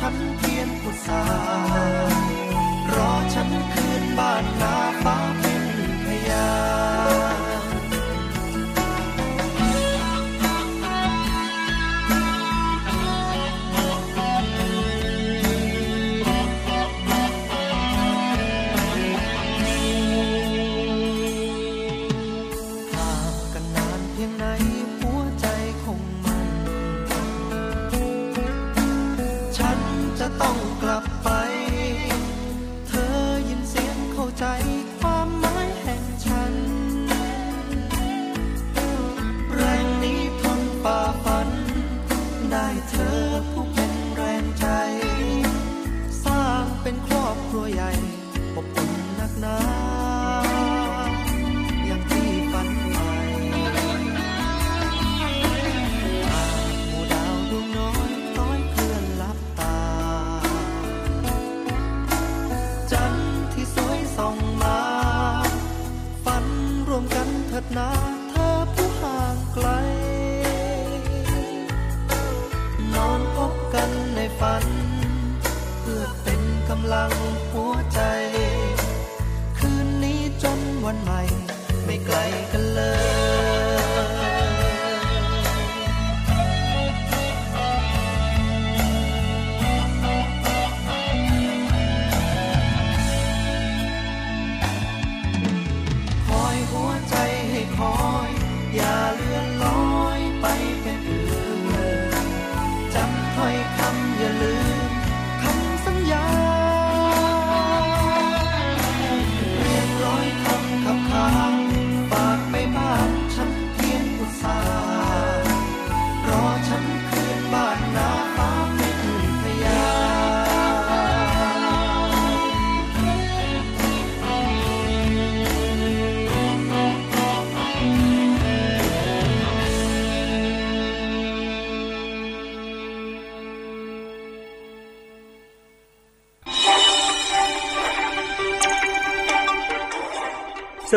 บ้านฉันเพียนพุทธา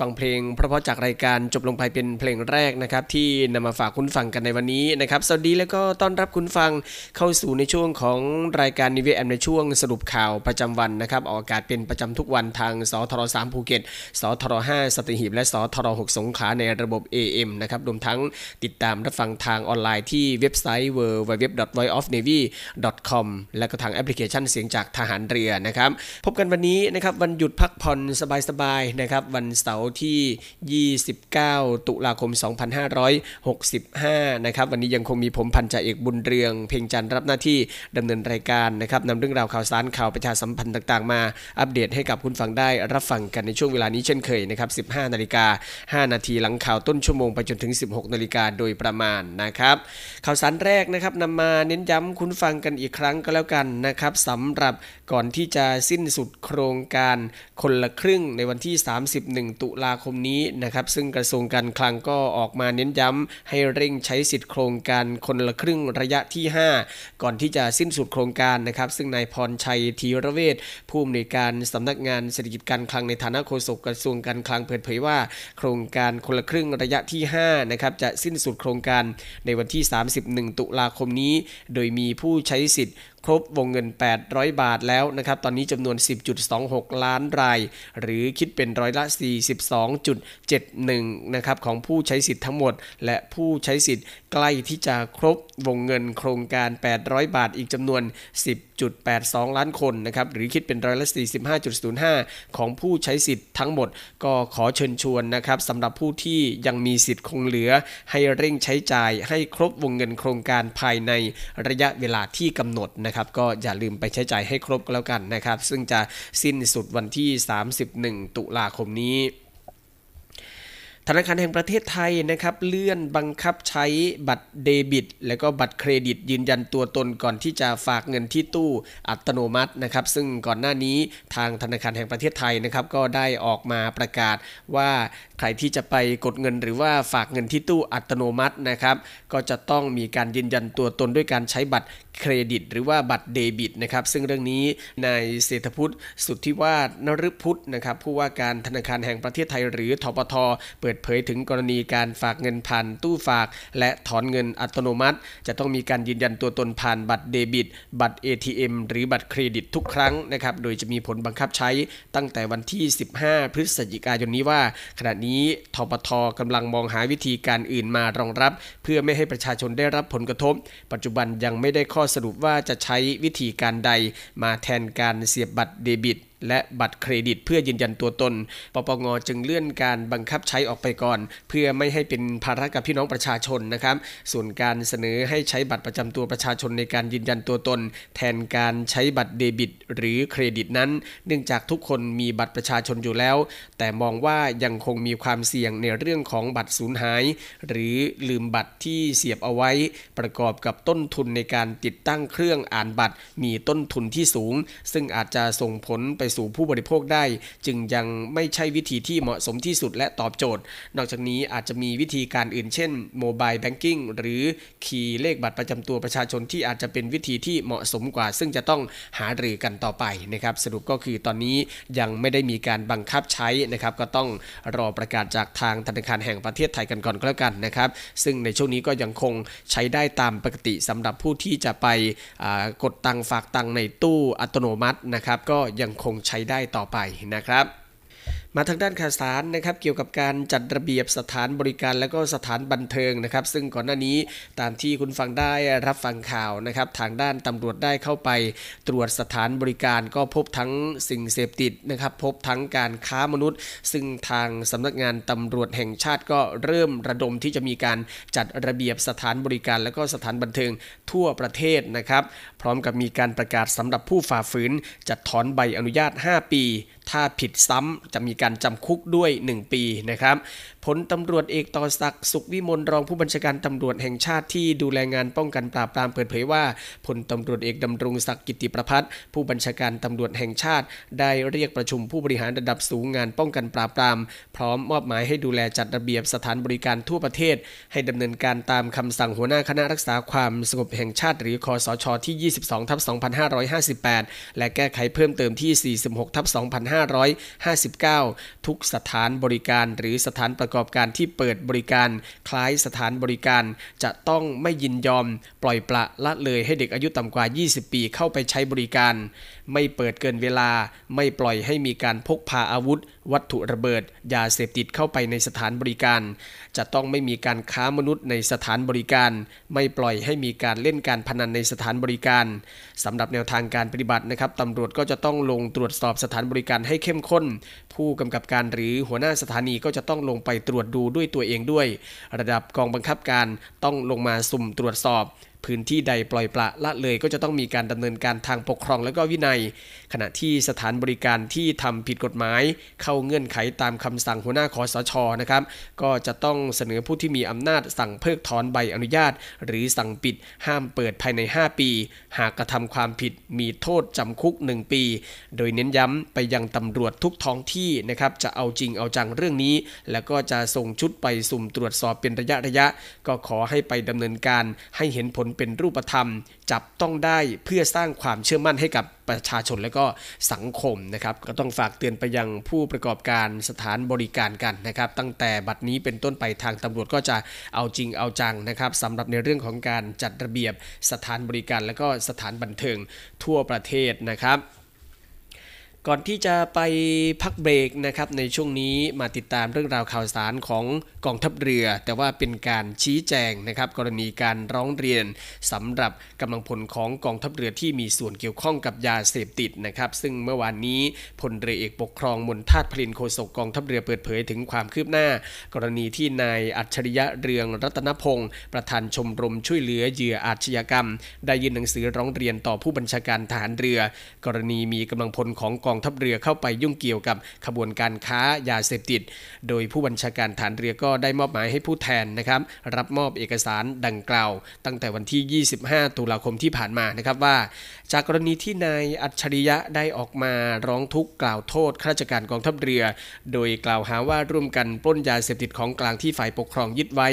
ฟังเพลงเพราะๆจากรายการจบลงไปเป็นเพลงแรกนะครับที่นำมาฝากคุณฟังกันในวันนี้นะครับสวัสดีแล้วก็ต้อนรับคุณฟังเข้าสู่ในช่วงของรายการนิเวศแอมในช่วงสรุปข่าวประจำวันนะครับออกอากาศเป็นประจำทุกวันทางสทร3ภูเก็ตสทร5สตีหีบและสทร6สงขลาในระบบ AM นะครับรวมทั้งติดตามรับฟังทางออนไลน์ที่เว็บไซต์ www.voiceofnavy.com และก็ทางแอปพลิเคชันเสียงจากทหารเรือนะครับพบกันวันนี้นะครับวันหยุดพักผ่อนสบายๆนะครับวันเสาร์ที่ 29 ตุลาคม 2565 นะครับ วันนี้ยังคงมีผมพันจ่าเอกบุญเรือง เพ่งจันทร์รับหน้าที่ดำเนินรายการนะครับนำเรื่องราวข่าวสารข่าวประชาสัมพันธ์ต่างๆ มาอัปเดตให้กับคุณฟังได้รับฟังกันในช่วงเวลานี้เช่นเคยนะครับ 15 นาฬิกา 5 นาทีหลังข่าวต้นชั่วโมงไปจนถึง 16 นาฬิกาโดยประมาณนะครับ ข่าวสารแรกนะครับนำมาเน้นย้ำคุณฟังกันอีกครั้งก็แล้วกันนะครับสำหรับก่อนที่จะสิ้นสุดโครงการคนละครึ่งในวันที่ 31 ตุลาคมนี้นะครับซึ่งกระทรวงการคลังก็ออกมาเน้นย้ำให้เร่งใช้สิทธิ์โครงการคนละครึ่งระยะที่ 5 ก่อนที่จะสิ้นสุดโครงการนะครับซึ่งนายพรชัยธีรเวชผู้อำนวยการสำนักงานเศรษฐกิจการคลังในฐานะโฆษกกระทรวงการคลังเปิดเผยว่า โครงการคนละครึ่งระยะที่5นะครับจะสิ้นสุดโครงการในวันที่ 31 ตุลาคมนี้ โดยมีผู้ใช้สิทธิ์ครบวงเงิน 800 บาทแล้วนะครับ ตอนนี้จำนวน 10.26 ล้านราย หรือคิดเป็นร้อยละ 42.71 นะครับของผู้ใช้สิทธิ์ทั้งหมด และผู้ใช้สิทธิ์ใกล้ที่จะครบวงเงินโครงการ 800 บาทอีกจำนวน 10.82 ล้านคนนะครับ หรือคิดเป็นร้อยละ 45.05 ของผู้ใช้สิทธิ์ทั้งหมด ก็ขอเชิญชวนนะครับสำหรับผู้ที่ยังมีสิทธิ์คงเหลือ ให้เร่งใช้จ่ายให้ครบวงเงินโครงการภายในระยะเวลาที่กำหนดนะครับ ก็อย่าลืมไปใช้จ่ายให้ครบก็แล้วกันนะครับ ซึ่งจะสิ้นสุดวันที่ 31 ตุลาคมนี้ธนาคารแห่งประเทศไทยนะครับเลื่อนบังคับใช้บัตรเดบิต และก็บัตรเครดิต ยืนยันตัวตนก่อนที่จะฝากเงินที่ตู้อัตโนมัตินะครับ ซึ่งก่อนหน้านี้ทางธนาคารแห่งประเทศไทยนะครับก็ได้ออกมาประกาศว่าใครที่จะไปกดเงินหรือว่าฝากเงินที่ตู้อัตโนมัตินะครับ ก็จะต้องมีการยืนยันตัวตนด้วยการใช้บัตร เครดิต หรือว่าบัตรเดบิตนะครับซึ่งเรื่องนี้นายเศรษฐพุทธสุทธิวาฒนฤพุทธนะครับผู้ว่าการธนาคารแห่งประเทศไทย หรือทปทเปิดเผยถึงกรณีการฝากเงินผ่านตู้ฝาก และถอนเงินอัตโนมัติ จะต้องมีการยืนยันตัวตนผ่านบัตรเดบิต บัตร ATM หรือบัตรเครดิตทุกครั้งนะครับโดยจะมีผลบังคับใช้ตั้งแต่วันที่ 15 พฤศจิกายนนี้ว่า ขณะนี้ทปทกำลังมองหาวิธีการอื่นมารองรับ เพื่อไม่ให้ประชาชนได้รับผลกระทบ ปัจจุบันยังไม่ได้ข้อสรุปว่าจะใช้วิธีการใดมาแทนการเสียบบัตรเดบิต และบัตรเครดิตเพื่อยืนยันตัวตน ปปงจึงเลื่อนการบังคับใช้ออกไปก่อน เพื่อไม่ให้เป็นภาระกับพี่น้องประชาชนนะครับ ส่วนการเสนอให้ใช้บัตรประจำตัวประชาชนในการยืนยันตัวตน แทนการใช้บัตรเดบิต หรือเครดิตนั้น เนื่องจากทุกคนมีบัตรประชาชนอยู่แล้ว แต่มองว่ายังคงมีความเสี่ยงในเรื่องของบัตรสูญหาย หรือลืมบัตรที่เสียบเอาไว้ ประกอบกับต้นทุนในการติดตั้งเครื่องอ่านบัตร มีต้นทุนที่สูง ซึ่งอาจจะส่งผลไปสู่ผู้บริโภคได้ จึงยังไม่ใช่วิธีที่เหมาะสมที่สุดและตอบโจทย์ นอกจากนี้อาจจะมีวิธีการอื่นเช่นโมบายแบงกิ้งหรือคีย์เลขบัตรประจำตัวประชาชนที่อาจจะเป็นวิธีที่เหมาะสมกว่า ซึ่งจะต้องหารือกันต่อไปนะครับ สรุปก็คือตอนนี้ยังไม่ได้มีการบังคับใช้นะครับ ก็ต้องรอประกาศจากทางธนาคารแห่งประเทศไทยกันก่อนก็แล้วกันนะครับ ซึ่งในช่วงนี้ก็ยังคงใช้ได้ตามปกติสำหรับผู้ที่จะไปกดตังฝากตังในตู้อัตโนมัตินะครับ ก็ยังคงใช้ได้ต่อไปนะครับ มาทางด้านข่าวสารนะครับเกี่ยวกับการจัดระเบียบสถานบริการและก็สถานบันเทิงนะครับ ซึ่งก่อนหน้านี้ตามที่คุณฟังได้รับฟังข่าวนะครับ ทางด้านตำรวจได้เข้าไปตรวจสถานบริการก็พบทั้งสิ่งเสพติดนะครับ พบทั้งการค้ามนุษย์ ซึ่งทางสำนักงานตำรวจแห่งชาติก็เริ่มระดมที่จะมีการจัดระเบียบสถานบริการ และก็สถานบันเทิงทั่วประเทศนะครับ พร้อมกับมีการประกาศสำหรับผู้ฝ่าฝืนจัดถอนใบอนุญาต 5 ปี ถ้าผิดซ้ำจะมีการจำคุกด้วย 1 ปีนะครับผลตำรวจเอกต่อศักดิ์สุขวิมลรองผู้บัญชาการตำรวจแห่งชาติที่ดูแลงานป้องกันปราบปรามเปิดเผยว่าพลตำรวจเอกดำรงศักดิ์กิติประพัฒผู้บัญชาการตำรวจแห่งชาติ ได้เรียกประชุมผู้บริหารระดับสูงงานป้องกันปราบปราม พร้อมมอบหมายให้ดูแลจัดระเบียบสถานบริการทั่วประเทศ ให้ดำเนินการตามคำสั่งหัวหน้าคณะรักษาความสงบแห่งชาติ หรือคอสชที่ 22ทับ2558 และแก้ไขเพิ่มเติมที่ 46ทับ2559ทุกสถานบริการ หรือสถานประกอบการที่เปิดบริการ คล้ายสถานบริการ จะต้องไม่ยินยอม ปล่อยปละละเลยให้เด็กอายุต่ำกว่า 20 ปีเข้าไปใช้บริการ ไม่เปิดเกินเวลา ไม่ปล่อยให้มีการพกพาอาวุธ วัตถุระเบิด ยาเสพติดเข้าไปในสถานบริการ จะต้องไม่มีการค้ามนุษย์ในสถานบริการ ไม่ปล่อยให้มีการเล่นการพนันในสถานบริการสำหรับแนวทางการปฏิบัตินะครับตำรวจก็จะต้องลงตรวจสอบสถานบริการให้เข้มข้น ผู้กำกับการหรือหัวหน้าสถานีก็จะต้องลงไปตรวจดูด้วยตัวเองด้วย ระดับกองบังคับการต้องลงมาสุ่มตรวจสอบ พื้นที่ใดปล่อยปละละเลยก็จะต้องมีการดำเนินการทางปกครองและก็วินัยขณะที่สถานบริการที่ทำผิดกฎหมาย เข้าเงื่อนไขตามคำสั่งหัวหน้าคอสชนะครับก็จะต้องเสนอผู้ที่มีอำนาจสั่งเพิกถอนใบอนุญาต หรือสั่งปิดห้ามเปิดภายใน 5 ปี หากกระทำความผิดมีโทษจำคุก 1 ปี โดยเน้นย้ำไปยังตำรวจทุกท้องที่นะครับจะเอาจริงเอาจังเรื่องนี้ แล้วก็จะส่งชุดไปสุ่มตรวจสอบเป็นระยะระยะ ก็ขอให้ไปดำเนินการให้เห็นผลเป็นรูปธรรม จับต้องได้เพื่อสร้างความเชื่อมั่นให้กับ ประชาชนและก็สังคมนะครับก็ต้องฝากเตือนไปยังผู้ประกอบการสถานบริการกันนะครับตั้งแต่บัดนี้เป็นต้นไปทางตำรวจก็จะเอาจริงเอาจังนะครับสำหรับในเรื่องของการจัดระเบียบสถานบริการและก็สถานบันเทิงทั่วประเทศนะครับ ก่อนที่จะไปพักเบรกนะครับในช่วงนี้มาติดตามเรื่องราวข่าวสารของกองทัพเรือ แต่ว่าเป็นการชี้แจงนะครับกรณีการร้องเรียนสำหรับกำลังพลของกองทัพเรือที่มีส่วนเกี่ยวข้องกับยาเสพติดนะครับซึ่งเมื่อวานนี้พลเรือเอกปกครองมนทาตพลินโฆษกกองทัพเรือเปิดเผยถึงความคืบหน้า กรณีที่นายอัจฉริยะเรืองรัตนพงศ์ประธานชมรมช่วยเหลือเหยื่ออาชญากรรม ได้ยื่นหนังสือร้องเรียนต่อผู้บัญชาการทหารเรือ กรณีมีกำลังพลของกองทัพเรือเข้าไปยุ่งเกี่ยวกับขบวนการค้ายาเสพติด โดยผู้บัญชาการฐานเรือก็ได้มอบหมายให้ผู้แทนนะครับรับมอบเอกสารดังกล่าว ตั้งแต่วันที่ 25 ตุลาคมที่ผ่านมานะครับว่า จากกรณีที่นายอัจฉริยะได้ออกมาร้องทุกข์กล่าวโทษข้าราชการกองทัพเรือ โดยกล่าวหาว่าร่วมกันปล้นยาเสพติดของกลางที่ฝ่ายปกครองยึดไว้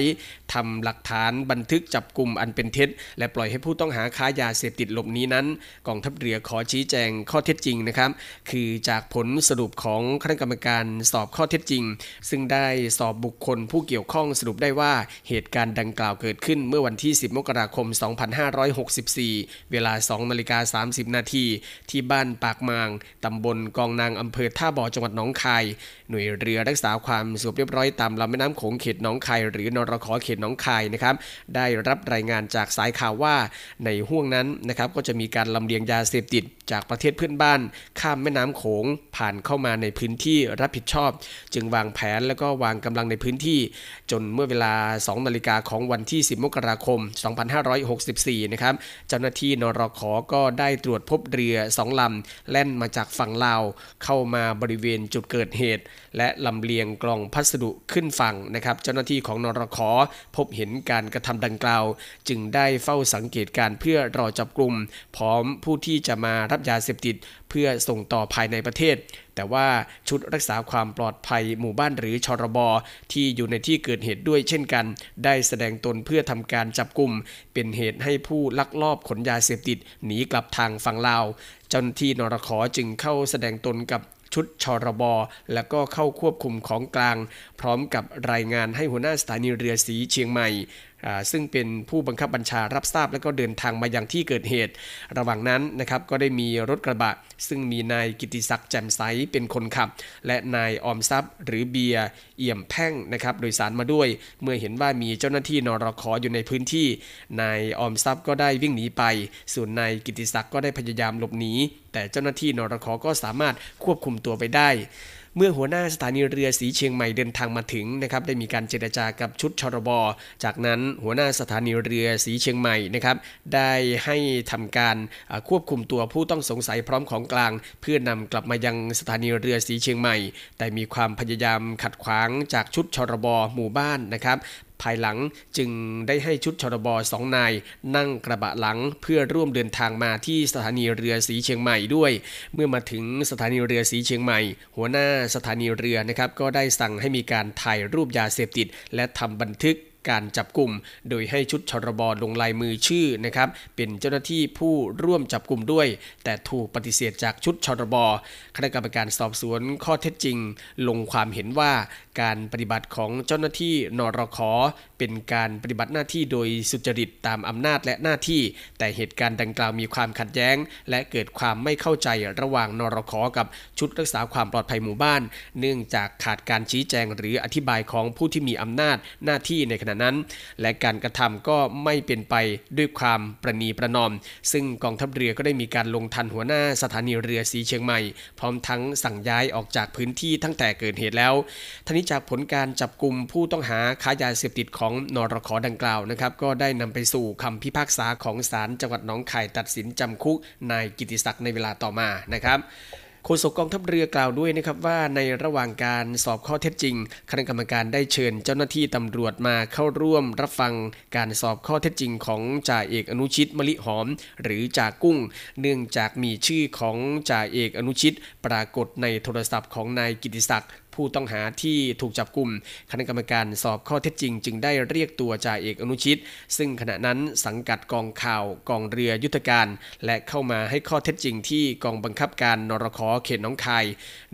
ทำหลักฐานบันทึกจับกลุ่มอันเป็นเท็จ และปล่อยให้ผู้ต้องหาค้ายาเสพติดหลบหนีนั้น กองทัพเรือขอชี้แจงข้อเท็จจริงนะครับ คือจากผลสรุปของคณะกรรมการสอบข้อเท็จจริง ซึ่งได้สอบบุคคลผู้เกี่ยวข้องสรุปได้ว่าเหตุการณ์ดังกล่าวเกิดขึ้นเมื่อวันที่ 10 มกราคม 2564 เวลา 2 นาฬิกา30 นาที ที่บ้านปากมาง ตำบลกองนางอำเภอท่าบ่อจังหวัดหนองคาย หน่วยเรือรักษาความสงบเรียบร้อยตามลำแม่น้ำโขงเขตหนองคาย หรือนรขเขตหนองคายนะครับได้รับรายงานจากสายข่าวว่าในห่วงนั้นนะครับก็จะมีการลำเลียงยาเสพติดจากประเทศเพื่อนบ้าน ข้ามแม่น้ำโขงผ่านเข้ามาในพื้นที่รับผิดชอบ จึงวางแผนแล้วก็วางกำลังในพื้นที่ จนเมื่อเวลา 2 นาฬิกาของวันที่ 10 มกราคม 2564 นะครับเจ้าหน้าที่นรขก็ได้ตรวจพบเรือสองลำแล่นมาจากฝั่งลาว เข้ามาบริเวณจุดเกิดเหตุ และลำเลียงกล่องพัสดุขึ้นฝั่งนะครับ เจ้าหน้าที่ของนรขพบเห็นการกระทำดังกล่าว จึงได้เฝ้าสังเกตการเพื่อรอจับกลุ่ม พร้อมผู้ที่จะมารับยาเสพติด เพื่อส่งต่อภายในประเทศ แต่ว่าชุดรักษาความปลอดภัยหมู่บ้านหรือชรบที่อยู่ในที่เกิดเหตุด้วยเช่นกัน ได้แสดงตนเพื่อทำการจับกลุ่ม เป็นเหตุให้ผู้ลักลอบขนยาเสพติดหนีกลับทางฝั่งลาว เจ้าหน้าที่นรขจึงเข้าแสดงตนกับชุดชรบแล้วก็เข้าควบคุมของกลาง พร้อมกับรายงานให้หัวหน้าสถานีเรือสีเชียงใหม่ ซึ่งเป็นผู้บังคับบัญชารับทราบแล้วก็เดินทางมายังที่เกิดเหตุ ระหว่างนั้นนะครับก็ได้มีรถกระบะ ซึ่งมีนายกิติศักดิ์แจ่มใสเป็นคนขับ และนายออมทรัพย์ หรือเบียร์เอี่ยมแพ่งนะครับโดยสารมาด้วย เมื่อเห็นว่ามีเจ้าหน้าที่นรขออยู่ในพื้นที่ นายออมทรัพย์ก็ได้วิ่งหนีไป ส่วนนายกิติศักดิ์ก็ได้พยายามหลบหนีแต่เจ้าหน้าที่นรขก็สามารถควบคุมตัวไปได้ เมื่อหัวหน้าสถานีเรือสีเชียงใหม่เดินทางมาถึงนะครับได้มีการเจรจากับชุดชรบจากนั้นหัวหน้าสถานีเรือสีเชียงใหม่นะครับได้ให้ทำการควบคุมตัวผู้ต้องสงสัยพร้อมของกลาง เพื่อนำกลับมายังสถานีเรือสีเชียงใหม่ แต่มีความพยายามขัดขวางจากชุดชรบหมู่บ้านนะครับภายหลังจึงได้ให้ชุดชรบสองนาย นั่งกระบะหลังเพื่อร่วมเดินทางมาที่สถานีเรือสีเชียงใหม่ด้วย เมื่อมาถึงสถานีเรือสีเชียงใหม่ หัวหน้าสถานีเรือนะครับก็ได้สั่งให้มีการถ่ายรูปยาเสพติด และทำบันทึก การจับกลุ่ม โดยให้ชุดชรบลงลายมือชื่อนะครับเป็นเจ้าหน้าที่ผู้ร่วมจับกลุ่มด้วย แต่ถูกปฏิเสธจากชุดชรบคณะกรรมการสอบสวนข้อเท็จจริง ลงความเห็นว่าการปฏิบัติของเจ้าหน้าที่นรคเป็นการปฏิบัติหน้าที่โดยสุจริตตามอำนาจและหน้าที่ แต่เหตุการณ์ดังกล่าวมีความขัดแย้ง และเกิดความไม่เข้าใจระหว่างนรคกับชุดรักษาความปลอดภัยหมู่บ้าน เนื่องจากขาดการชี้แจงหรืออธิบายของผู้ที่มีอำนาจหน้าที่ในขณะนั้น และการกระทำก็ไม่เป็นไปด้วยความประนีประนอม ซึ่งกองทัพเรือก็ได้มีการลงทันหัวหน้าสถานีเรือสีเชียงใหม่ พร้อมทั้งสั่งย้ายออกจากพื้นที่ตั้งแต่เกิดเหตุแล้วทันี้จากผลการจับกลุ่มผู้ต้องหาค้ายาเสพติดของนรคดังกล่าวนะครับ ก็ได้นำไปสู่คำพิพากษาของศาลจังหวัดหนองคายตัดสินจำคุกนายกิติศักดิ์ในเวลาต่อมานะครับ โฆษกกองทัพเรือกล่าวด้วยนะครับว่าในระหว่างการสอบข้อเท็จจริง คณะกรรมการได้เชิญเจ้าหน้าที่ตำรวจมาเข้าร่วมรับฟังการสอบข้อเท็จจริงของจ่าเอกอนุชิตมลิหอม หรือจ่ากุ้ง เนื่องจากมีชื่อของจ่าเอกอนุชิต ปรากฏในโทรศัพท์ของนายกิติศักดิ์ ผู้ต้องหาที่ถูกจับกลุ่มคณะกรรมการสอบข้อเท็จจริง จึงได้เรียกตัวจ่าเอกอนุชิต ซึ่งขณะนั้นสังกัดกองข่าวกองเรือยุทธการ และเข้ามาให้ข้อเท็จจริงที่กองบังคับการนรคเขตน้องคาย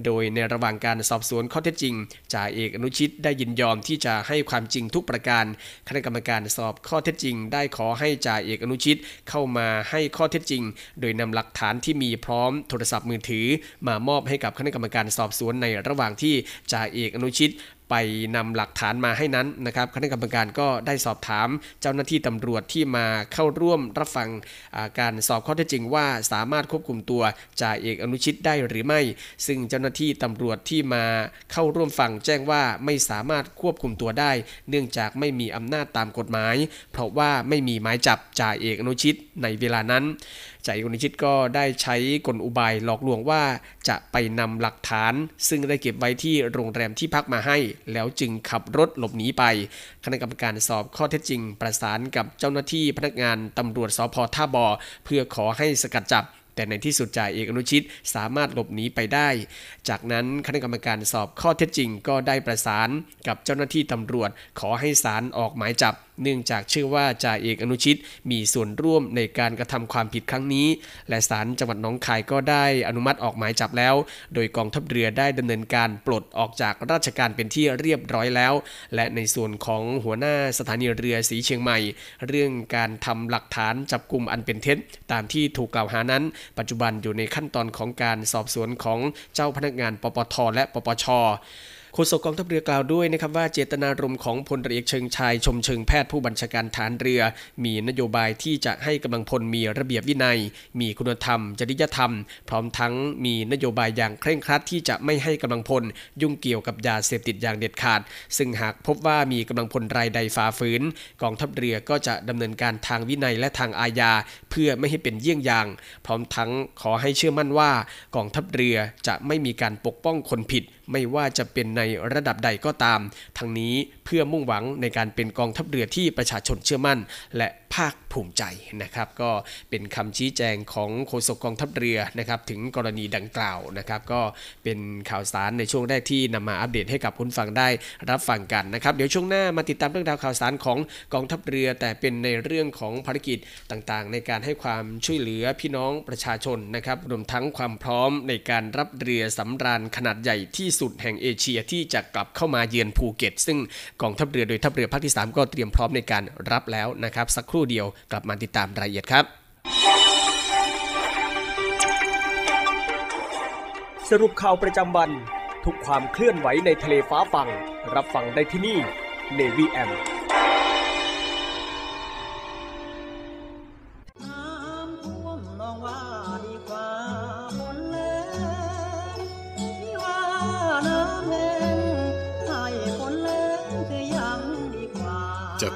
โดยในระหว่างการสอบสวนข้อเท็จจริงจ่าเอกอนุชิตได้ยินยอมที่จะให้ความจริงทุกประการ คณะกรรมการสอบข้อเท็จจริง ได้ขอให้จ่าเอกอนุชิตเข้ามาให้ข้อเท็จจริง โดยนำหลักฐานที่มีพร้อมโทรศัพท์มือถือ มามอบให้กับคณะกรรมการสอบสวนในระหว่างที่จ่าเอกอนุชิตไปนำหลักฐานมาให้นั้นนะครับคณะกรรมการก็ได้สอบถามเจ้าหน้าที่ตำรวจที่มาเข้าร่วมรับฟังการสอบข้อเท็จจริงว่าสามารถควบคุมตัวจ่าเอกอนุชิตได้หรือไม่ ซึ่งเจ้าหน้าที่ตำรวจที่มาเข้าร่วมฟังแจ้งว่าไม่สามารถควบคุมตัวได้ เนื่องจากไม่มีอำนาจตามกฎหมาย เพราะว่าไม่มีหมายจับจ่าเอกอนุชิตในเวลานั้น จ่าเอกนุชิตก็ได้ใช้กลอุบายหลอกลวงว่าจะไปนำหลักฐาน ซึ่งได้เก็บไว้ที่โรงแรมที่พักมาให้ แล้วจึงขับรถหลบหนีไป คณะกรรมการสอบข้อเท็จจริง ประสานกับเจ้าหน้าที่พนักงานตำรวจสพท่าบอเพื่อขอให้สกัดจับแต่ในที่สุดจ่าเอกอนุชิตสามารถหลบหนีไปได้ จากนั้นคณะกรรมการสอบข้อเท็จจริงก็ได้ประสานกับเจ้าหน้าที่ตำรวจขอให้ศาลออกหมายจับเนื่องจากเชื่อว่าจ่าเอกอนุชิตมีส่วนร่วมในการกระทำความผิดครั้งนี้ และศาลจังหวัดน้องคายก็ได้อนุมัติออกหมายจับแล้ว โดยกองทัพเรือได้ดำเนินการปลดออกจากราชการเป็นที่เรียบร้อยแล้ว และในส่วนของหัวหน้าสถานีเรือสีเชียงใหม่ เรื่องการทำหลักฐานจับกลุ่มอันเป็นเท็จตามที่ถูกกล่าวหานั้น ปัจจุบันอยู่ในขั้นตอนของการสอบสวนของเจ้าพนักงานปปทและปปช โฆษกกองทัพเรือกล่าวด้วยนะครับว่าเจตนารมณ์ของพลเรือเชิงชายชมเชิงแพทย์ผู้บัญชาการฐานเรือ มีนโยบายที่จะให้กำลังพลมีระเบียบวินัย มีคุณธรรม จริยธรรม พร้อมทั้งมีนโยบายอย่างเคร่งครัดที่จะไม่ให้กำลังพล ยุ่งเกี่ยวกับยาเสพติดอย่างเด็ดขาด ซึ่งหากพบว่ามีกำลังพลรายใดฝ่าฝืน กองทัพเรือก็จะดำเนินการทางวินัยและทางอาญา เพื่อไม่ให้เป็นเยี่ยงอย่าง พร้อมทั้งขอให้เชื่อมั่นว่ากองทัพเรือจะไม่มีการปกป้องคนผิด ไม่ว่าจะเป็นในระดับใดก็ตาม ทั้งนี้เพื่อมุ่งหวังในการเป็นกองทัพเรือที่ประชาชนเชื่อมั่น และภาคภูมิใจนะครับ ก็เป็นคำชี้แจงของโฆษกกองทัพเรือนะครับ ถึงกรณีดังกล่าวนะครับ ก็เป็นข่าวสารในช่วงแรกที่นำมาอัปเดตให้กับคุณฟังได้รับฟังกันนะครับ เดี๋ยวช่วงหน้ามาติดตามเรื่องราวข่าวสารของกองทัพเรือ แต่เป็นในเรื่องของภารกิจต่างๆ ในการให้ความช่วยเหลือพี่น้องประชาชนนะครับรวมทั้งความพร้อมในการรับเรือสำราญขนาดใหญ่ที่สุดแห่งเอเชียที่จะกลับเข้ามาเยือนภูเก็ต ซึ่งกองทัพเรือโดยทัพเรือภาคที่ 3 ก็เตรียมพร้อมในการรับแล้วนะครับ สักครู่เดียวกลับมาติดตามรายละเอียดครับสรุปข่าวประจำวัน ทุกความเคลื่อนไหวในทะเลฟ้าฟัง รับฟังได้ที่นี่ Navy M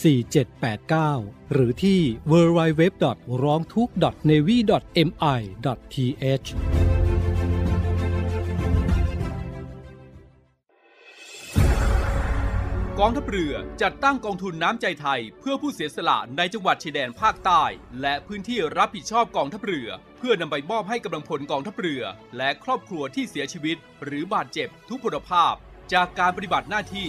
4789 หรือที่ www. ร้องทุกข์ navy mi th กองทัพเรือจัดตั้งกองทุนน้ำใจไทย เพื่อผู้เสียสละในจังหวัดชายแดนภาคใต้ และพื้นที่รับผิดชอบกองทัพเรือ เพื่อนำไปมอบให้กำลังพลกองทัพเรือ และครอบครัวที่เสียชีวิต หรือบาดเจ็บทุกพลภาพ จากการปฏิบัติหน้าที่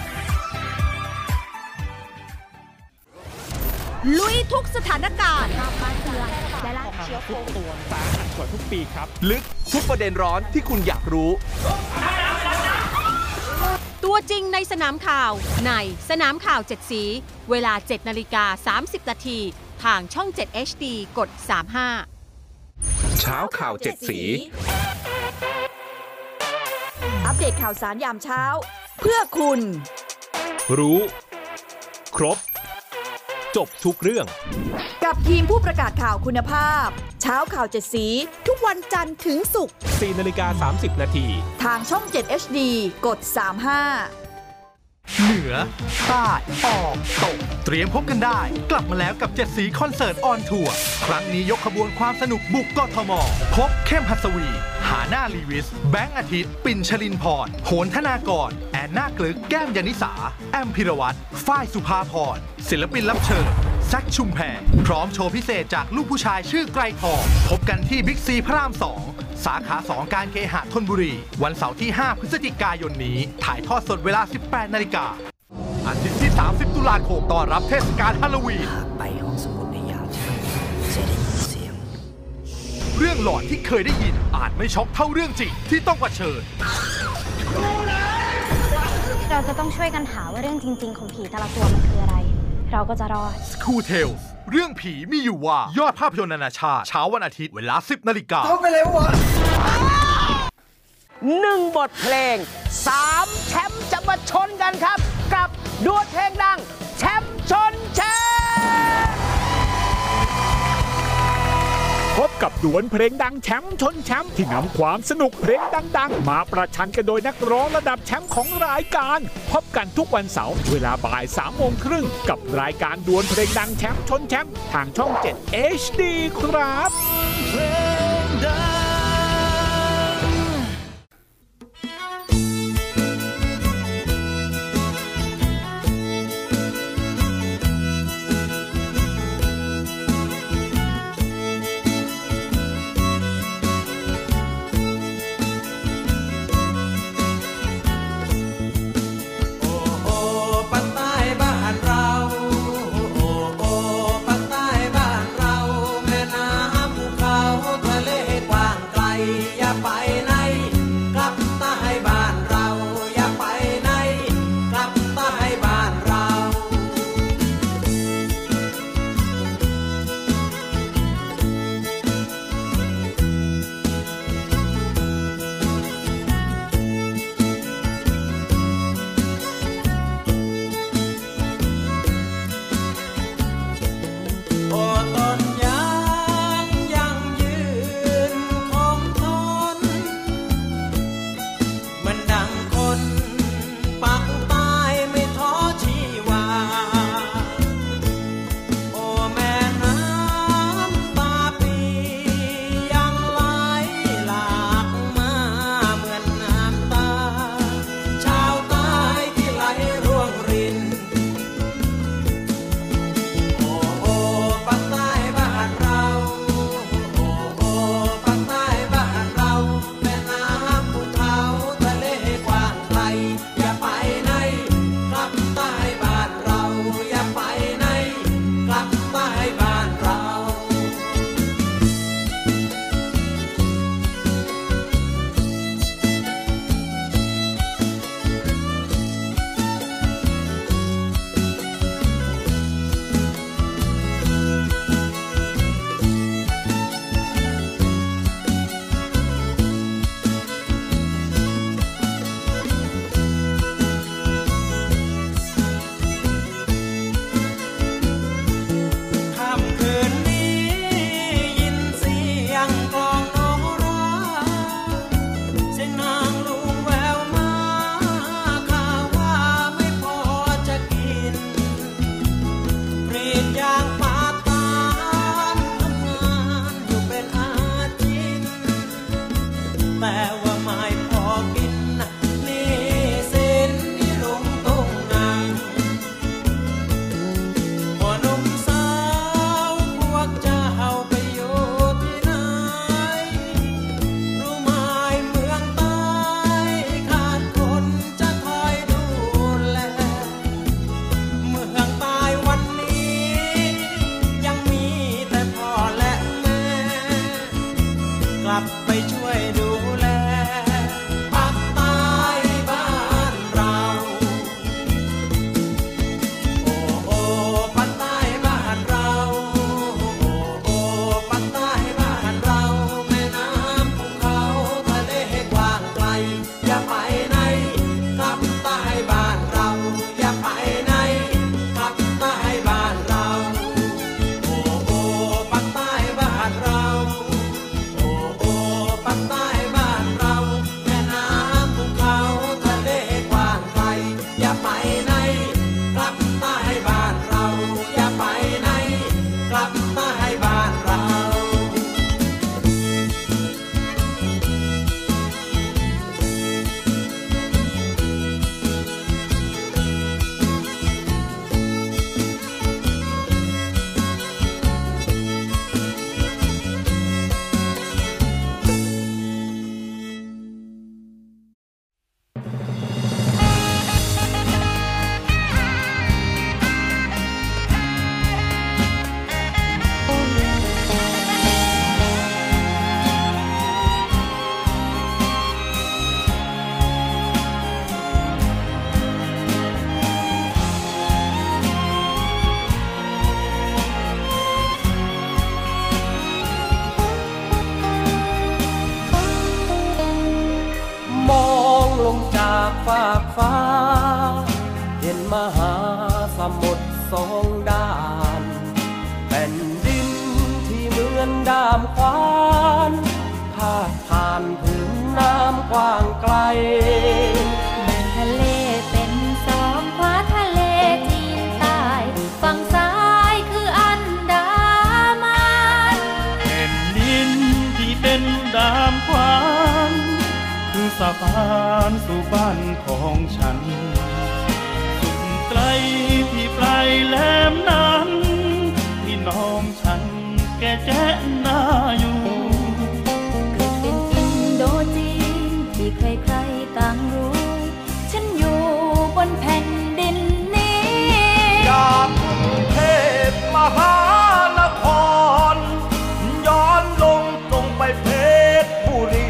ลุยทุกสถานการณ์ทุกตัวสาหัสกว่าทุกปีครับ ลึกทุกประเด็นร้อนที่คุณอยากรู้ ตัวจริงในสนามข่าว ในสนามข่าว 7 สี เวลา 7 นาฬิกา 30 นาทีทางช่อง 7 HD กด 35 เช้าข่าวเจ็ดสี อัปเดตข่าวสารยามเช้า เพื่อคุณ รู้ ครบ จบทุกเรื่อง กับทีมผู้ประกาศข่าวคุณภาพ เช้าข่าวเจ็ดสี ทุกวันจันทร์ถึงศุกร์4นาฬิกา30 นาที ทางช่อง 7 HD กด 35 เหนือใต้ออกตก เตรียมพบกันได้ กลับมาแล้วกับเจ็ดสีคอนเสิร์ต on tour ครั้งนี้ยกขบวนความสนุกบุกกทม พบเข้มหัสวี ฮาน่าลีวิส แบงค์อาทิตย์ ปิ่นชลินพรโหนธนากร แอนนากลึคส์ แก้มยานิสา แอมพิรวัตรฝ้ายสุภาพร ศิลปินรับเชิญแซคชุมแพรพร้อมโชว์พิเศษจากลูกผู้ชายชื่อไกรทอง พบกันที่บิ๊กซีพระราม2 สาขา 2 การเคหะธนบุรี วันเสาร์ที่ 5 พฤศจิกายนนี้ ถ่ายทอดสดเวลา 18 นาฬิกาอาทิตย์ที่ 30 ตุลาคมต้อนรับเทศกาลฮาโลวีนไปห้องสมุดในยามเช้าจะได้ยินเสียง เรื่องหลอนที่เคยได้ยินอาจไม่ช็อกเท่าเรื่องจริงที่ต้องเผชิญเราจะต้องช่วยกันหาว่าเรื่องจริง ๆ ของผีแต่ละตัวมันคืออะไร เราก็จะรอด School Tales เรื่องผีมีอยู่ว่า ยอดภาพยนตร์นานาชาติเช้าวันอาทิตย์เวลา 10นาฬิกาเข้าไปเลยวะหนึ่งบทเพลงสามแชมป์จะมาชนกันครับ กับดวลเพลงดัง แชมป์ชนแชมป์ กับดวลเพลงดังแชมป์ชนแชมป์ที่นำความสนุกเพลงดัง ๆ มาประชันกันโดยนักร้องระดับแชมป์ของรายการ พบกันทุกวันเสาร์เวลาบ่าย3ามโมงครึ่งกับรายการดวลเพลงดังแชมป์ชนแชมป์ทางช่อง 7 HD ครับ แกแจ้หน้าอยู่เป็นอินโดจีนที่ใครๆต่างรู้ ฉันอยู่บนแผ่นดินนี้จากกรุงเทพมหานคร ย้อนลงตรงไปเพชรบุรี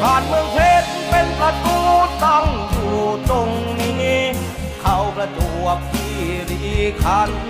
ผ่านเมืองเพชรเป็นประตูตั้งอยู่ตรงนี้ เข้าประจวบคีรีขัน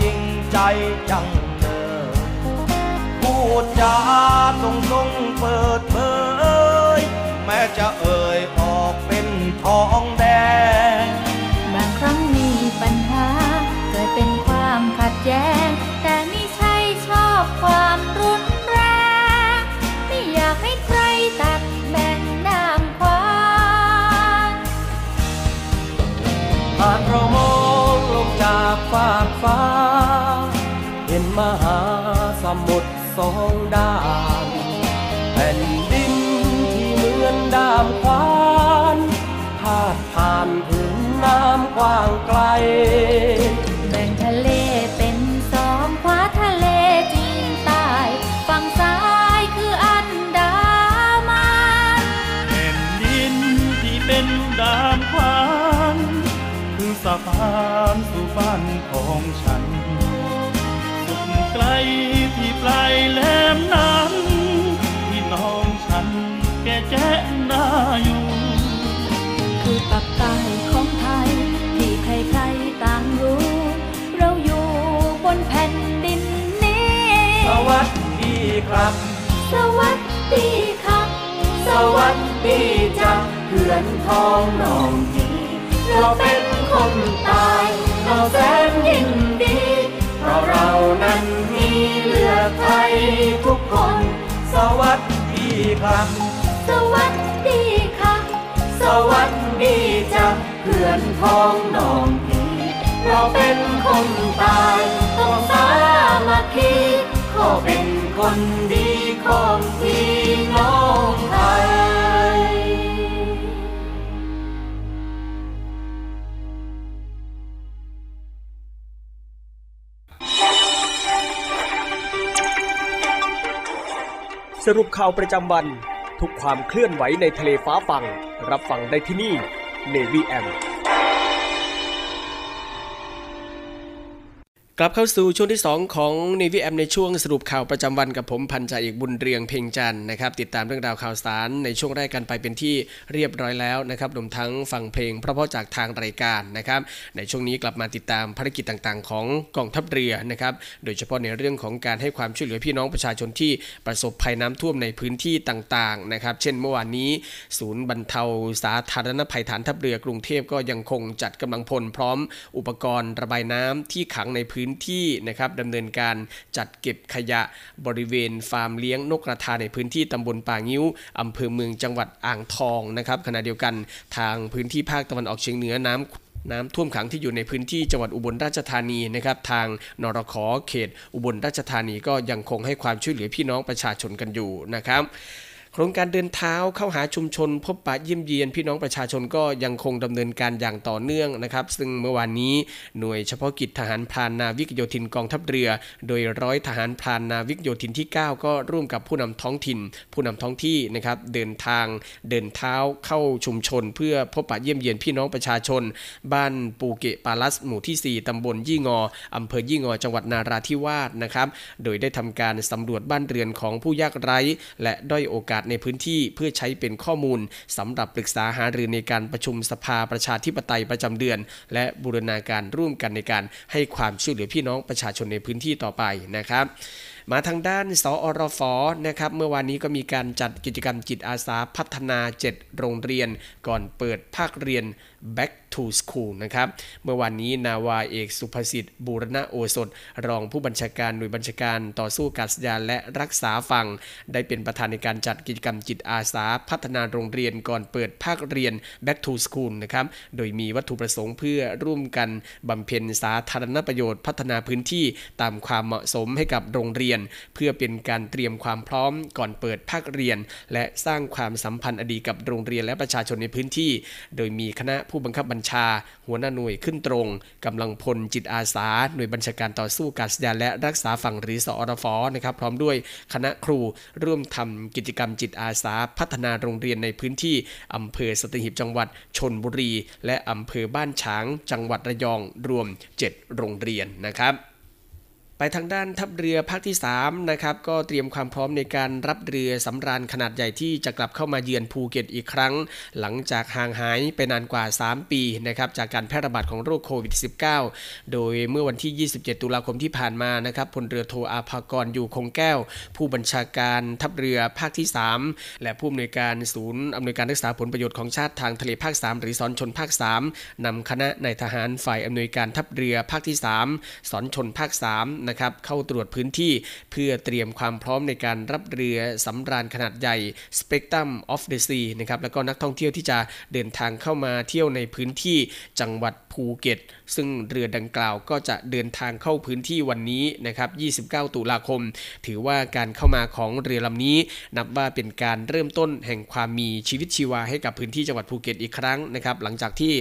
จริงใจจังเนอพูดจาตรงตรงเปิดเผยแม้จะเอ่ยออกเป็นท้อง มหาสมุทรสองด้านแผ่นดินที่เหมือนดามควานพาดผ่านถึงน้ำกว้างไกล ครับ สวัสดีครับ สวัสดีจ้ะเพื่อนท้องน้องทีเราเป็นคนตายเราแสนยินดีเพราะเรานั้นมีเลือดไทยทุกคน สวัสดีครับ สวัสดีครับสวัสดีจ้ะเพื่อนท้องน้องทีเราเป็นคนตายต้องสามัคคีขอเป็น คนดีของพี่น้องไทยสรุปข่าวประจำวัน ทุกความเคลื่อนไหวในทะเลฟ้าฟัง รับฟังได้ที่นี่ Navy M กลับเข้าสู่ช่วงที่ 2 ของ Navy M ในช่วงสรุปข่าวประจำวันกับผมพันจ่าเอกบุญเรียงเพ่งจันนะครับติดตามเรื่องราวข่าวสารในช่วงแรกกันไปเป็นที่เรียบร้อยแล้วนะครับรวมทั้งฟังเพลงเพราะๆจากทางรายการนะครับในช่วงนี้กลับมาติดตามภารกิจต่างๆ ของกองทัพเรือนะครับโดยเฉพาะในเรื่องของการให้ความช่วยเหลือพี่น้องประชาชนที่ประสบภัยน้ำท่วมในพื้นที่ต่างๆนะครับเช่นเมื่อวานนี้ศูนย์บรรเทาสาธารณภัยฐานทัพเรือกรุงเทพก็ยังคงจัดกำลังพลพร้อม อุปกรณ์ระบายน้ำที่ขังในพื้นที่นะครับดำเนินการจัดเก็บขยะบริเวณฟาร์มเลี้ยงนกกระทาในพื้นที่ตำบลป่างิ้วอำเภอเมืองจังหวัดอ่างทองนะครับขณะเดียวกันทางพื้นที่ภาคตะวันออกเฉียงเหนือน้ำน้ำท่วมขังที่อยู่ในพื้นที่จังหวัดอุบลราชธานีนะครับ ทางนรขเขต อุบลราชธานีก็ยังคงให้ความช่วยเหลือพี่น้องประชาชนกันอยู่นะครับ โครงการเดินเท้าเข้าหาชุมชน พบปะเยี่ยมเยียน พี่น้องประชาชนก็ยังคงดำเนินการอย่างต่อเนื่องนะครับ ซึ่งเมื่อวานนี้หน่วยเฉพาะกิจทหารพรานนาวิกโยธินกองทัพเรือ โดยร้อยทหารพรานนาวิกโยธินที่ 9 ก็ร่วมกับผู้นำท้องถิ่น ผู้นำท้องที่นะครับเดินทางเดินเท้าเข้าชุมชน เพื่อพบปะเยี่ยมเยียนพี่น้องประชาชน บ้านปูเกะปาลัสหมู่ที่ 4ตำบลยี่งออำเภอยี่งอจังหวัดนาราธิวาสนะครับ โดยได้ทำการสำรวจบ้านเรือนของผู้ยากไร้ และด้อยโอกาสในพื้นที่เพื่อใช้เป็นข้อมูลสำหรับปรึกษาหารือในการประชุมสภาประชาธิปไตยประจำเดือน และบูรณาการร่วมกันในการให้ความช่วยเหลือพี่น้องประชาชนในพื้นที่ต่อไปนะครับมาทางด้าน สอรฟนะครับเมื่อวานนี้ก็มีการจัดกิจกรรมจิตอาสาพัฒนา 7 โรงเรียน ก่อนเปิดภาคเรียน Back to School นะครับ เมื่อวานนี้นาวาเอกสุภสิทธิ์บูรณะโอสถ รองผู้บัญชาการหน่วยบัญชาการต่อสู้กาศยานและรักษาฝั่ง ได้เป็นประธานในการจัดกิจกรรมจิตอาสาพัฒนาโรงเรียนก่อนเปิดภาคเรียน Back to School นะครับ โดยมีวัตถุประสงค์เพื่อร่วมกันบำเพ็ญสาธารณประโยชน์พัฒนาพื้นที่ตามความเหมาะสมให้กับโรงเรียน เพื่อเป็นการเตรียมความพร้อมก่อนเปิดภาคเรียน และสร้างความสัมพันธ์อดีกับโรงเรียนและประชาชนในพื้นที่ โดยมีคณะผู้บังคับบัญชา หัวหน้าหน่วยขึ้นตรงกำลังพลจิตอาสา หน่วยบัญชาการต่อสู้กาศยานและรักษาฝั่งหรือสอรฟนะครับพร้อมด้วยคณะครูร่วมทำกิจกรรมจิตอาสา พัฒนาโรงเรียนในพื้นที่อำเภอสตหีบจังหวัดชนบุรี และอำเภอบ้านฉาง จังหวัดระยองรวม 7 โรงเรียนนะครับ ไปทางด้านทัพเรือภาคที่3นะครับก็เตรียมความพร้อมในการรับเรือสำราญขนาดใหญ่ที่จะกลับเข้ามาเยือนภูเก็ตอีกครั้ง หลังจากห่างหายไปนานกว่า 3 ปีนะครับจากการแพร่ระบาดของโรคโควิด -19 โดยเมื่อวันที่ 27 ตุลาคมที่ผ่านมานะครับพลเรือโทอาภากรอยู่คงแก้ว ผู้บัญชาการทัพเรือภาคที่ 3 และผู้อำนวยการศูนย์อำนวยการรักษาผลประโยชน์ของชาติทางทะเลภาค 3 หรือสอนชนภาค 3นำคณะนายทหารฝ่ายอำนวยการทัพเรือภาคที่ 3 สอนชนภาค 3นะครับเข้าตรวจพื้นที่เพื่อเตรียมความพร้อมในการรับเรือสำราญขนาดใหญ่ Spectrum of the Sea นะครับแล้วก็นักท่องเที่ยวที่จะเดินทางเข้ามาเที่ยวในพื้นที่จังหวัดภูเก็ต ซึ่งเรือดังกล่าวก็จะเดินทางเข้าพื้นที่วันนี้นะครับ 29 ตุลาคม ถือว่าการเข้ามาของเรือลำนี้ นับว่าเป็นการเริ่มต้นแห่งความมีชีวิตชีวาให้กับพื้นที่จังหวัดภูเก็ตอีกครั้งนะครับ หลังจากที่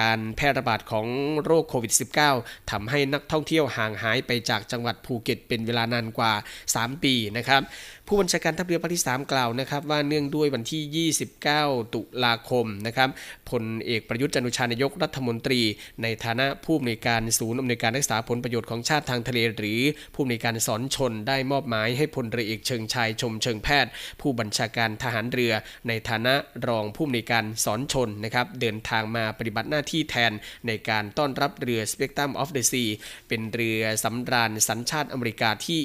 การแพร่ระบาดของโรคโควิด -19 ทำให้นักท่องเที่ยวห่างหายไปจากจังหวัดภูเก็ตเป็นเวลานานกว่า 3 ปีนะครับผู้บัญชาการทัพเรือภาคที่ 3 กล่าวนะครับ ว่าเนื่องด้วยวันที่ 29 ตุลาคมนะครับพลเอกประยุทธ์จันทร์โอชานายกรัฐมนตรี ในฐานะผู้อำนวยการศูนย์อำนวยการรักษาผลประโยชน์ของชาติทางทะเล หรือผู้อำนวยการสอนชนได้มอบหมายให้พลเรือเอกเชิงชายชมเชิงแพทย์ ผู้บัญชาการทหารเรือ ในฐานะรองผู้อำนวยการศรชลนะครับเดินทางมาปฏิบัติหน้าที่แทนในการต้อนรับเรือ Spectrum of the Sea เป็นเรือสำราญสัญชาติอเมริกาที่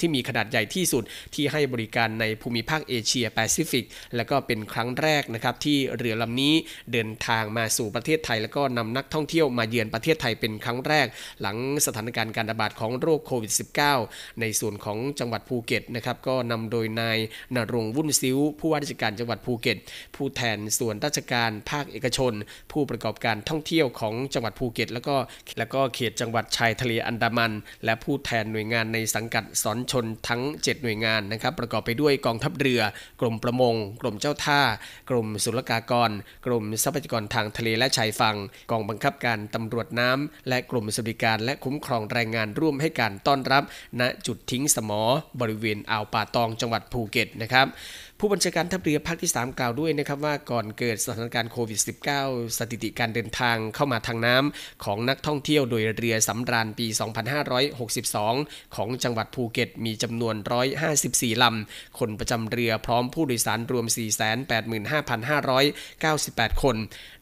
ที่มีขนาดใหญ่ที่สุดที่ให้บริการในภูมิภาคเอเชียแปซิฟิก และก็เป็นครั้งแรกนะครับที่เรือลำนี้เดินทางมาสู่ประเทศไทย แล้วก็นำนักท่องเที่ยวมาเยือนประเทศไทยเป็นครั้งแรก หลังสถานการณ์การระบาดของโรคโควิด -19 ในส่วนของจังหวัดภูเก็ตนะครับก็นำโดยนายนรงวุ่นซิ้ว ผู้ว่าราชการจังหวัดภูเก็ต ผู้แทนส่วนราชการภาคเอกชน ผู้ประกอบการท่องเที่ยวของจังหวัดภูเก็ต แล้วก็แล้วก็เขตจังหวัดชายทะเลอันดามัน และผู้ผู้แทนหน่วยงานในสังกัดสอนชนทั้ง 7 หน่วยงานนะครับประกอบไปด้วยกองทัพเรือ กรมประมง กรมเจ้าท่า กรมศุลกากร กรมทรัพยากรทางทะเลและชายฝั่งกองบังคับการตำรวจน้ำและกรมสวัสดิการ และคุ้มครองแรงงานร่วมให้การต้อนรับ ณจุดทิ้งสมอบริเวณอ่าวป่าตองจังหวัดภูเก็ตนะครับ ผู้บัญชาการทัพเรือภาคที่ 3 กล่าวด้วยนะครับว่าก่อนเกิดสถานการณ์โควิด -19 สถิติการเดินทางเข้ามาทางน้ำของนักท่องเที่ยวโดยเรือสำราญปี 2562 ของจังหวัดภูเก็ตมีจำนวน 154 ลำ คนประจำเรือพร้อมผู้โดยสารรวม 485,598 คน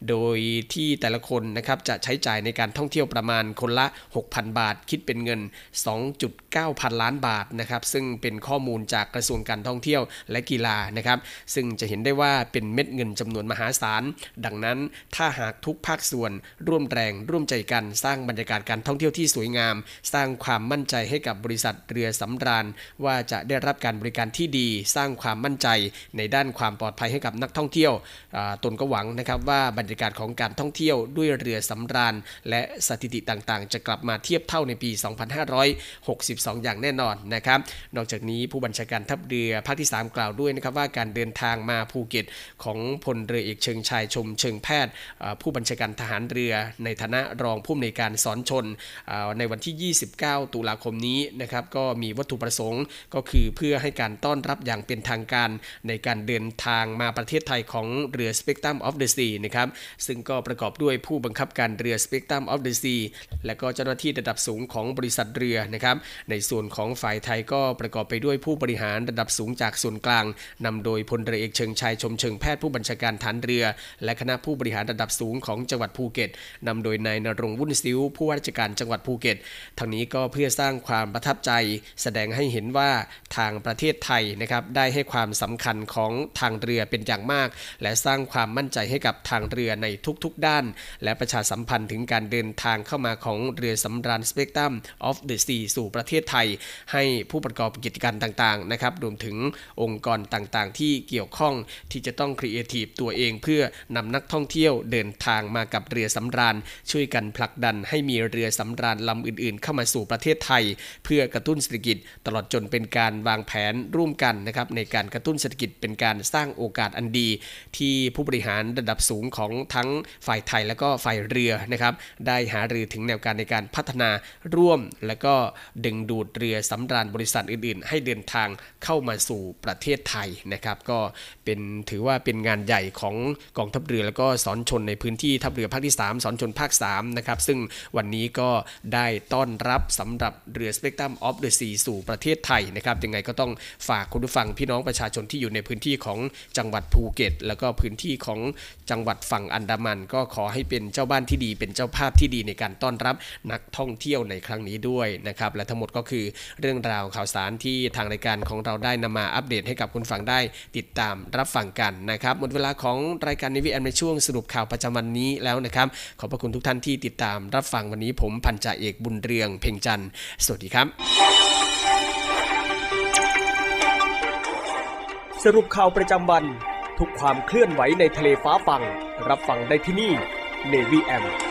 โดยที่แต่ละคนนะครับจะใช้จ่ายในการท่องเที่ยวประมาณคนละ 6,000 บาท คิดเป็นเงิน 2.9 พันล้านบาทนะครับ ซึ่งเป็นข้อมูลจากกระทรวงการท่องเที่ยวและกีฬานะครับ ซึ่งจะเห็นได้ว่าเป็นเม็ดเงินจำนวนมหาศาล ดังนั้นถ้าหากทุกภาคส่วนร่วมแรงร่วมใจกันสร้างบรรยากาศการท่องเที่ยวที่สวยงาม สร้างความมั่นใจให้กับบริษัทเรือสำราญ ว่าจะได้รับการบริการที่ดี สร้างความมั่นใจในด้านความปลอดภัยให้กับนักท่องเที่ยวตนก็หวังนะครับว่าบรรยากาศของการท่องเที่ยวด้วยเรือสำราญ และสถิติต่างๆ จะกลับมาเทียบเท่าในปี 2562 อย่างแน่นอนนะครับ นอกจากนี้ผู้บัญชาการทัพเรือภาคที่ 3 กล่าวด้วยนะครับว่าการเดินทางมาภูเก็ตของพลเรือเอกเชิงชายชมเชิงแพทย์ ผู้บัญชาการทหารเรือในฐานะรองผู้อำนวยการสอนชน ในวันที่ 29 ตุลาคมนี้นะครับก็มีวัตถุประสงค์ก็คือเพื่อให้การต้อนรับอย่างเป็นทางการในการเดินทางมาประเทศไทยของเรือ Spectrum of the Sea นะครับซึ่งก็ประกอบด้วยผู้บังคับการเรือ Spectrum of the Sea และก็เจ้าหน้าที่ระดับสูงของบริษัทเรือนะครับในส่วนของฝ่ายไทยก็ประกอบไปด้วยผู้บริหารระดับสูงจากส่วนกลางนำโดยพลเรือเอกเชิงชายชมเชิงแพทย์ผู้บัญชาการฐานเรือ และคณะผู้บริหารระดับสูงของจังหวัดภูเก็ตนำโดยนายนรงวุ่นซิ้วผู้ว่าราชการจังหวัดภูเก็ตทางนี้ก็เพื่อสร้างความประทับใจ แสดงให้เห็นว่าทางประเทศไทยนะครับได้ให้ความสำคัญของทางเรือเป็นอย่างมาก และสร้างความมั่นใจให้กับทางเรือในทุกๆ ด้าน และประชาสัมพันธ์ถึงการเดินทางเข้ามาของเรือสำราญ Spectrum of the Sea สู่ประเทศไทย ให้ผู้ประกอบกิจการต่างๆนะครับรวมถึงองค์กรต่างๆ ที่เกี่ยวข้องที่จะต้องครีเอทีฟตัวเองเพื่อนำนักท่องเที่ยวเดินทางมากับเรือสำราญ ช่วยกันผลักดันให้มีเรือสำราญลำอื่นๆ เข้ามาสู่ประเทศไทย เพื่อกระตุ้นเศรษฐกิจ ตลอดจนเป็นการวางแผนร่วมกันนะครับในการกระตุ้นเศรษฐกิจเป็นการสร้างโอกาสอันดี ที่ผู้บริหารระดับสูงของทั้งฝ่ายไทยและก็ฝ่ายเรือนะครับได้หารือถึงแนวการในการพัฒนาร่วม และก็ดึงดูดเรือสำราญบริษัทอื่นๆ ให้เดินทางเข้ามาสู่ประเทศไทยนะครับก็เป็นถือว่าเป็นงานใหญ่ของกองทัพเรือ แล้วก็สอนชนในพื้นที่ทัพเรือภาคที่ 3 สอนชนภาค3นะครับซึ่งวันนี้ก็ได้ต้อนรับสำหรับเรือ Spectrum of the Sea สู่ประเทศไทยนะครับยังไงก็ต้องฝากคุณผู้ฟังพี่น้องประชาชนที่อยู่ในพื้นที่ของจังหวัดภูเก็ต แล้วก็พื้นที่ของจังหวัดฝั่งอันดามัน ก็ขอให้เป็นเจ้าบ้านที่ดี เป็นเจ้าภาพที่ดีในการต้อนรับนักท่องเที่ยวในครั้งนี้ด้วยนะครับและทั้งหมดก็คือเรื่องราวข่าวสารที่ทางรายการของเราได้นำมาอัปเดตให้กับคุณฟังได้ติดตามรับฟังกันนะครับ หมดเวลาของรายการนิวิแอมในช่วงสรุปข่าวประจำวันนี้แล้วนะครับ ขอบพระคุณทุกท่านที่ติดตามรับฟังวันนี้ผมพันจ่าเอกบุญเรืองเพ่งจันทร์สวัสดีครับ สรุปข่าวประจำวัน ทุกความเคลื่อนไหวในทะเลฟ้าฟัง รับฟังได้ที่นี่ Navy M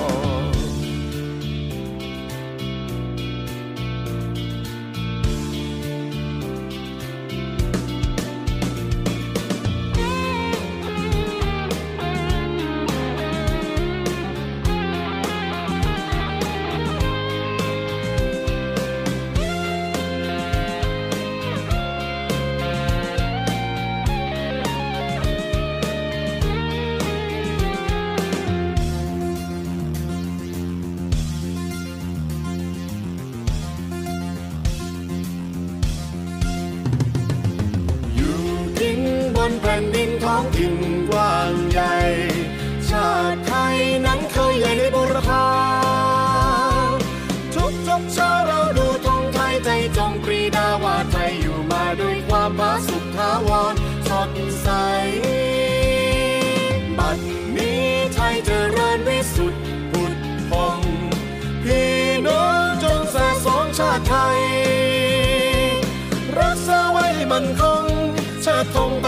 องถิ่นกว้างใหญ่ ชาติไทยนั้นเคยใหญ่ในบุรพาทุกทุกเช้าเราดูธงไทยใจจงปรีดาว่าไทยอยู่มาด้วยความผาสุกถาวรสดใส บัดนี้ไทยเจริญวิสุทธิ์ผุดพงพี่น้องจงแส่สองชาติไทย รักษาไว้มันคงชาติธงไป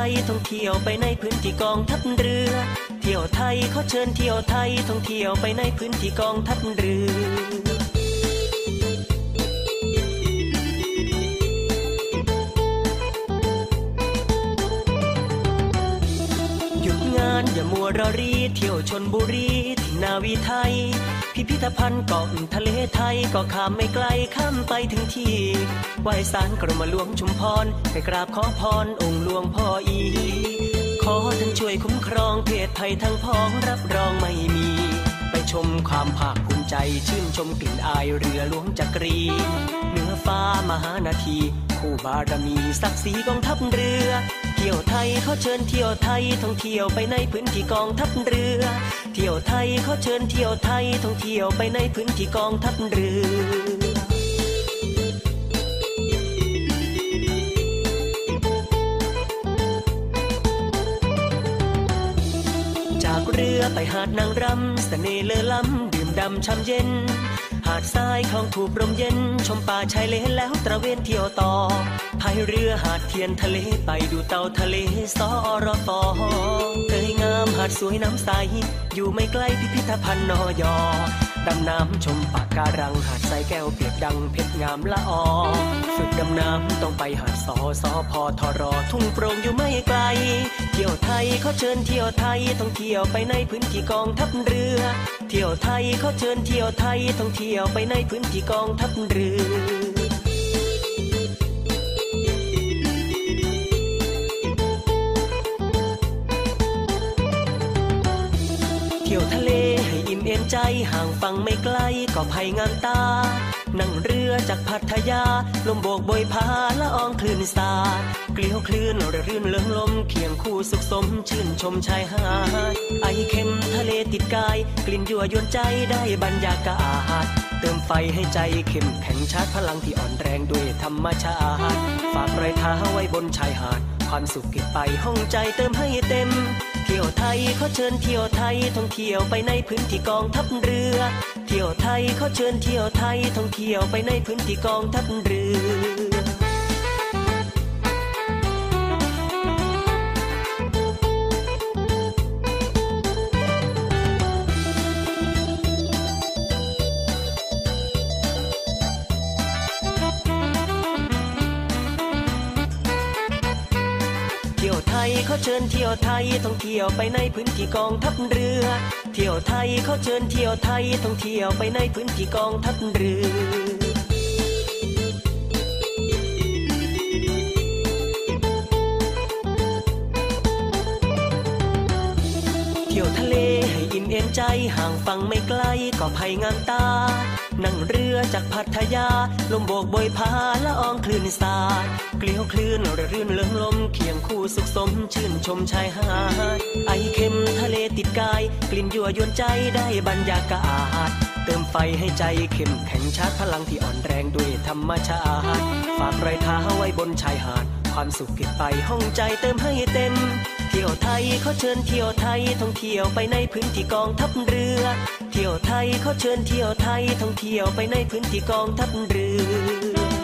ยวไทยท่องเที่ยวไปในพื้นที่กองทัพเรือ เที่ยวไทยเขาเชิญเที่ยวไทยท่องเที่ยวไปในพื้นที่กองทัพเรือหยุดงานอย่ามัวรอรีเที่ยวชนบุรีที่นาวีไทย พิพิธภัณฑ์เกาะทะเลไทยก็ข้ามไม่ไกลข้ามไปถึงที่ไหว้สารกรมหลวงชุมพรไปกราบขอพรองค์หลวงพ่ออี ขอท่านช่วยคุ้มครองเพศภัยทั้งพ้องรับรองไม่มี ไปชมความภาคภูมิใจชื่นชมกลิ่นอายเรือหลวงจักรีเหนือฟ้ามหานาที คู่บารมีศักดิ์ศรีกองทัพเรือ ที่ยวไทยเขาเชิญเที่ยวไทยท่องเที่ยวไปในพื้นที่กองทัพเรือ เที่ยวไทยเขาเชิญเที่ยวไทยท่องเที่ยวไปในพื้นที่กองทัพเรือจากเรือไปหาดนางรำเสน่ห์เลอล้ำดื่มดำช่ำเย็น หาดทรายคลองถูกลมเย็น ชมป่าชายเลนแล้วตระเวนเที่ยวต่อ พายเรือหาดเทียนทะเลไปดูเต่าทะเลสอรอฟอเคยงามหาดสวยน้ำใส อยู่ไม่ไกลพิพิธภัณฑ์นอยอดำน้ำชมปะการังหาดทรายแก้วเปียกดังเพชรงามละออฝึกดำน้ำต้องไปหาดสอสอพอทอรอทุ่งโปร่งอยู่ไม่ไกล เที่ยวไทยเขาเชิญเที่ยวไทยต้องเที่ยวไปในพื้นที่กองทัพเรือ เที่ยวไทยเขาเชิญเที่ยวไทยต้องเที่ยวไปในพื้นที่กองทัพเรือ ห่างฟังไม่ไกลก็ภัยงามตา นั่งเรือจากพัทยา ลมโบกโบยพาละอองคลื่นสาดเกลียวคลื่นระรื่นเลิงลม เคียงคู่สุขสม ชื่นชมชายหาดไอเค็มทะเลติดกาย กลิ่นยั่วยวนใจได้บรรยากาศเติมไฟให้ใจเข้มแข็งชาร์จพลังที่อ่อนแรงด้วยธรรมชาติ ฝากรอยเท้าไว้บนชายหาด ความสุขเก็บไปห้องใจเติมให้เต็ม ที่ยวไทยเขาเชิญเที่ยวไทยท่องเที่ยวไปในพื้นที่กองทัพเรือ เที่ยวไทยเขาเชิญเที่ยวไทยท่องเที่ยวไปในพื้นที่กองทัพเรือ ไทยท่องเที่ยวไปในพื้นที่กองทัพเรือ เที่ยวไทยเขาเชิญเที่ยวไทยท่องเที่ยวไปในพื้นที่กองทัพเรือเที่ยวทะเลให้อิ่มเอมใจห่างฟังไม่ไกลก็ภัยงามตา นั่งเรือจากพัทยา ลมโบกโบยพาละอองคลื่นสาดเกลียวคลื่นระรื่นเลิงลม เคียงคู่สุขสมชื่นชมชายหาดไอเค็มทะเลติดกาย กลิ่นยั่วยวนใจได้บรรยากาศเติมไฟให้ใจเข้มแข็งชาร์จพลังที่อ่อนแรงด้วยธรรมชาติฝากรอยเท้าไว้บนชายหาด ความสุขเก็บไปห้องใจเติมให้เต็ม เที่ยวไทยเขาเชิญเที่ยวไทยท่องเที่ยวไปในพื้นที่กองทัพเรือ เที่ยวไทยเขาเชิญเที่ยวไทยท่องเที่ยวไปในพื้นที่กองทัพเรือ